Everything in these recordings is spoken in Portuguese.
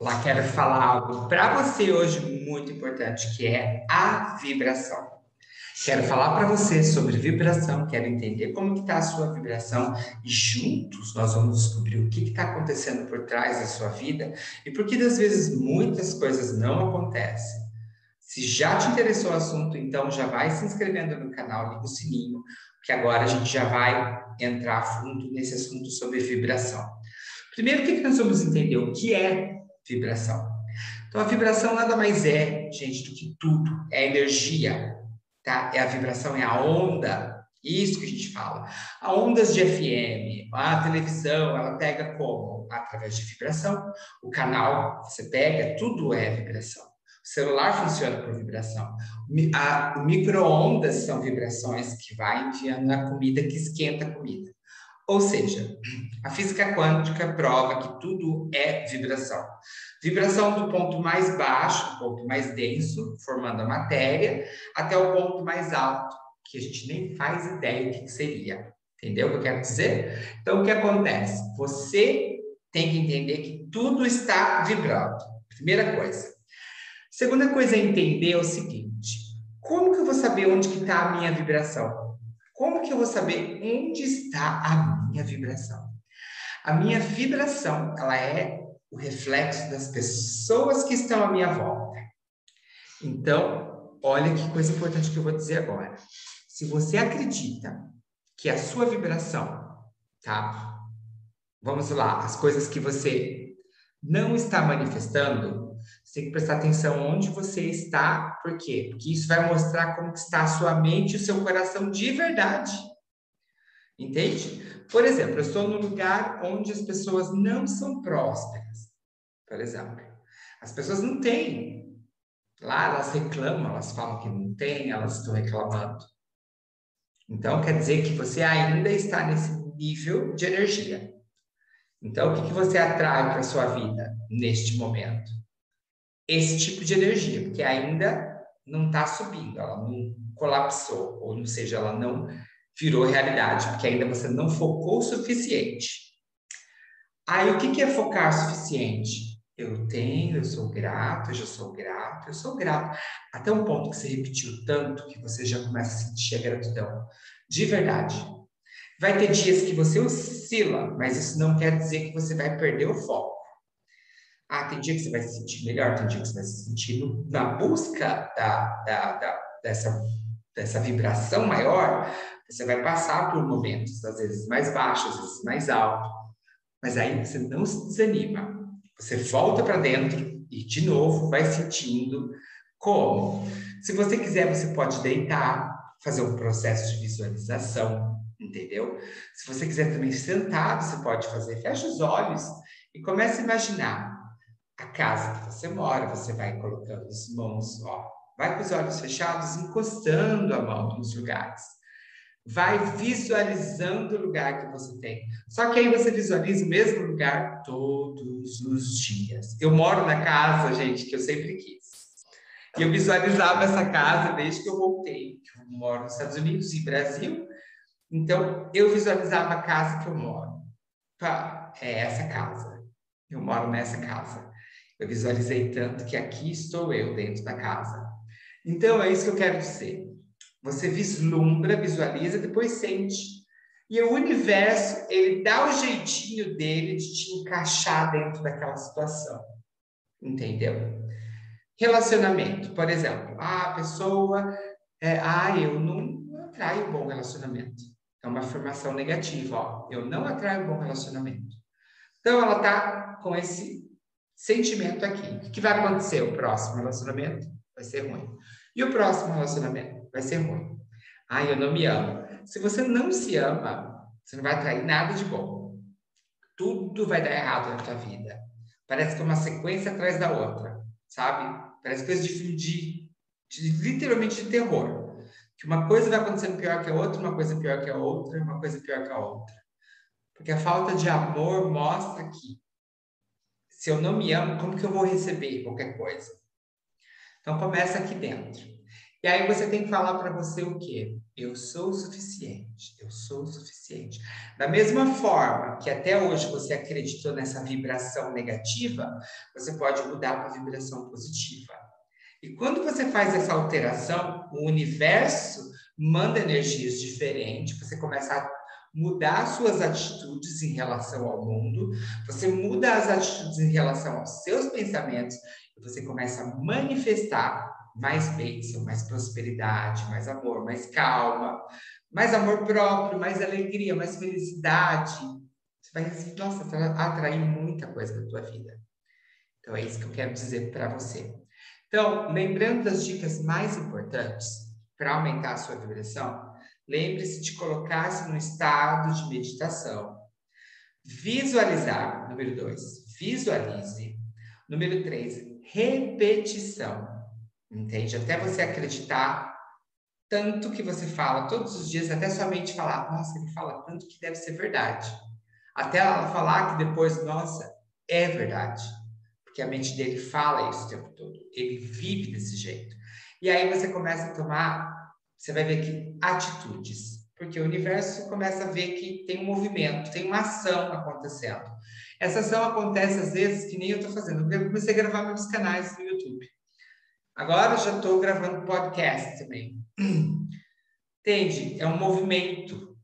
Lá quero falar algo para você hoje muito importante, que é a vibração. Quero falar para você sobre vibração, quero entender como que está a sua vibração e juntos nós vamos descobrir o que está acontecendo por trás da sua vida e por que às vezes muitas coisas não acontecem. Se já te interessou o assunto, então já vai se inscrevendo no canal, liga o sininho, que agora a gente já vai entrar a fundo nesse assunto sobre vibração. Primeiro, o que, que nós vamos entender? O que é vibração. Então, a vibração nada mais é, gente, do que tudo. É energia, tá? É a vibração, é a onda. Isso que a gente fala. A ondas de FM, a televisão, ela pega como? Através de vibração. O canal, você pega, tudo é vibração. O celular funciona por vibração. O micro-ondas são vibrações que vai enviando a comida, que esquenta a comida. Ou seja, a física quântica prova que tudo é vibração. Vibração do ponto mais baixo, ponto mais denso, formando a matéria, até o ponto mais alto, que a gente nem faz ideia do que seria. Entendeu o que eu quero dizer? Então, o que acontece? Você tem que entender que tudo está vibrando. Primeira coisa. Segunda coisa é entender o seguinte: como que eu vou saber onde que está a minha vibração? Como que eu vou saber onde está a minha vibração? A minha vibração, ela é o reflexo das pessoas que estão à minha volta. Então, olha que coisa importante que eu vou dizer agora. Se você acredita que a sua vibração, tá? Vamos lá, as coisas que você não está manifestando, você tem que prestar atenção onde você está, por quê? Porque isso vai mostrar como está a sua mente e o seu coração de verdade. Entende? Por exemplo, eu estou num lugar onde as pessoas não são prósperas. Por exemplo, as pessoas não têm. Lá elas reclamam, elas falam que não tem, elas estão reclamando. Então, quer dizer que você ainda está nesse nível de energia. Então, o que, que você atrai para a sua vida neste momento? Esse tipo de energia, porque ainda não está subindo, ela não colapsou, ou seja, ela não virou realidade, porque ainda você não focou o suficiente. Aí o que, que é focar o suficiente? Eu tenho, eu sou grato, eu já sou grato, eu sou grato. Até um ponto que você repetiu tanto que você já começa a sentir a gratidão. De verdade. Vai ter dias que você oscila, mas isso não quer dizer que você vai perder o foco. Ah, tem dia que você vai se sentir melhor, tem dia que você vai se sentir na busca da, da, da, dessa, dessa vibração maior, você vai passar por momentos, às vezes mais baixos, às vezes mais altos. Mas aí você não se desanima. Você volta para dentro e, de novo, vai sentindo como. Se você quiser, você pode deitar, fazer um processo de visualização, entendeu? Se você quiser também sentado, você pode fazer. Fecha os olhos e comece a imaginar a casa que você mora, você vai colocando as mãos, ó, vai com os olhos fechados, encostando a mão nos lugares. Vai visualizando o lugar que você tem. Só que aí você visualiza o mesmo lugar todos os dias. Eu moro na casa, gente, que eu sempre quis. E eu visualizava essa casa desde que eu voltei. Eu moro nos Estados Unidos e Brasil. Então, eu visualizava a casa que eu moro. Pá, é essa casa. Eu moro nessa casa. Eu visualizei tanto que aqui estou eu dentro da casa. Então é isso que eu quero dizer. Você vislumbra, visualiza, depois sente. E o universo, ele dá o jeitinho dele de te encaixar dentro daquela situação. Entendeu? Relacionamento, por exemplo. Ah, a pessoa. É, ah, eu não, atraio bom relacionamento. É uma afirmação negativa, ó. Eu não atraio bom relacionamento. Então ela tá com esse sentimento aqui. O que vai acontecer? O próximo relacionamento vai ser ruim. E o próximo relacionamento vai ser ruim. Ah, eu não me amo. Se você não se ama, você não vai atrair nada de bom. Tudo vai dar errado na tua vida. Parece que é uma sequência atrás da outra, sabe? Parece coisa de filme de, de, literalmente de terror. Que uma coisa vai acontecendo pior que a outra, uma coisa pior que a outra, uma coisa pior que a outra. Porque a falta de amor mostra que se eu não me amo, como que eu vou receber qualquer coisa? Então começa aqui dentro. E aí você tem que falar para você o quê? Eu sou o suficiente, eu sou o suficiente. Da mesma forma que até hoje você acreditou nessa vibração negativa, você pode mudar para vibração positiva. E quando você faz essa alteração, o universo manda energias diferentes, você começa a mudar suas atitudes em relação ao mundo, você muda as atitudes em relação aos seus pensamentos e você começa a manifestar mais bênção, mais prosperidade, mais amor, mais calma, mais amor próprio, mais alegria, mais felicidade. Você vai, nossa, atrair muita coisa na tua vida. Então é isso que eu quero dizer para você. Então, lembrando das dicas mais importantes para aumentar a sua vibração, lembre-se de colocar-se no estado de meditação. Visualizar, número dois, visualize. Número três, repetição. Entende? Até você acreditar tanto que você fala todos os dias, até sua mente falar, nossa, ele fala tanto que deve ser verdade. Até ela falar que depois, nossa, é verdade. Porque a mente dele fala isso o tempo todo. Ele vive desse jeito. E aí você começa a tomar, você vai ver que atitudes. Porque o universo começa a ver que tem um movimento, tem uma ação acontecendo. Essa ação acontece às vezes que nem eu estou fazendo. Eu comecei a gravar meus canais no YouTube. Agora já estou gravando podcast também. Entende? É um movimento.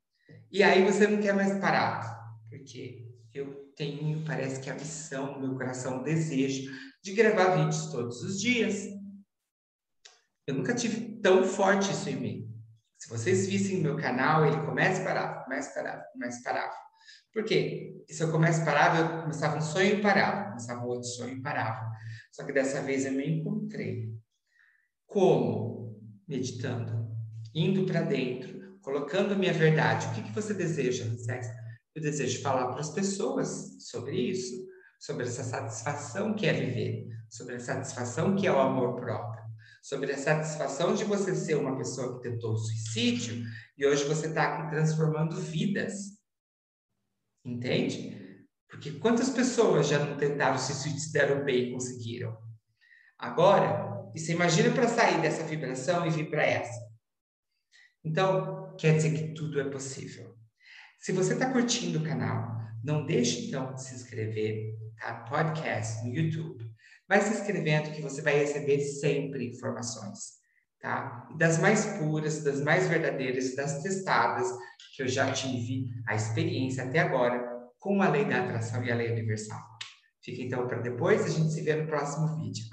E aí você não quer mais parar. Porque eu tenho, parece que a missão, meu coração, o desejo de gravar vídeos todos os dias. Eu nunca tive tão forte isso em mim. Se vocês vissem meu canal, ele começa e parava, começa e parava, começa e parava. Por quê? Se eu começo e parava, eu começava um sonho e parava, começava outro sonho e parava. Só que dessa vez eu me encontrei. Como? Meditando, indo para dentro, colocando a minha verdade. O que, que você deseja, César? Eu desejo falar para as pessoas sobre isso, sobre essa satisfação que é viver, sobre a satisfação que é o amor próprio, sobre a satisfação de você ser uma pessoa que tentou o suicídio e hoje você está aqui transformando vidas. Entende? Porque quantas pessoas já não tentaram se deram bem e conseguiram? Agora, e você imagina para sair dessa vibração e vir para essa. Então, quer dizer que tudo é possível. Se você está curtindo o canal, não deixe então de se inscrever, tá? Podcast no YouTube. Vai se inscrevendo que você vai receber sempre informações, tá? Das mais puras, das mais verdadeiras, das testadas que eu já tive a experiência até agora com a lei da atração e a lei universal. Fica então para depois, a gente se vê no próximo vídeo.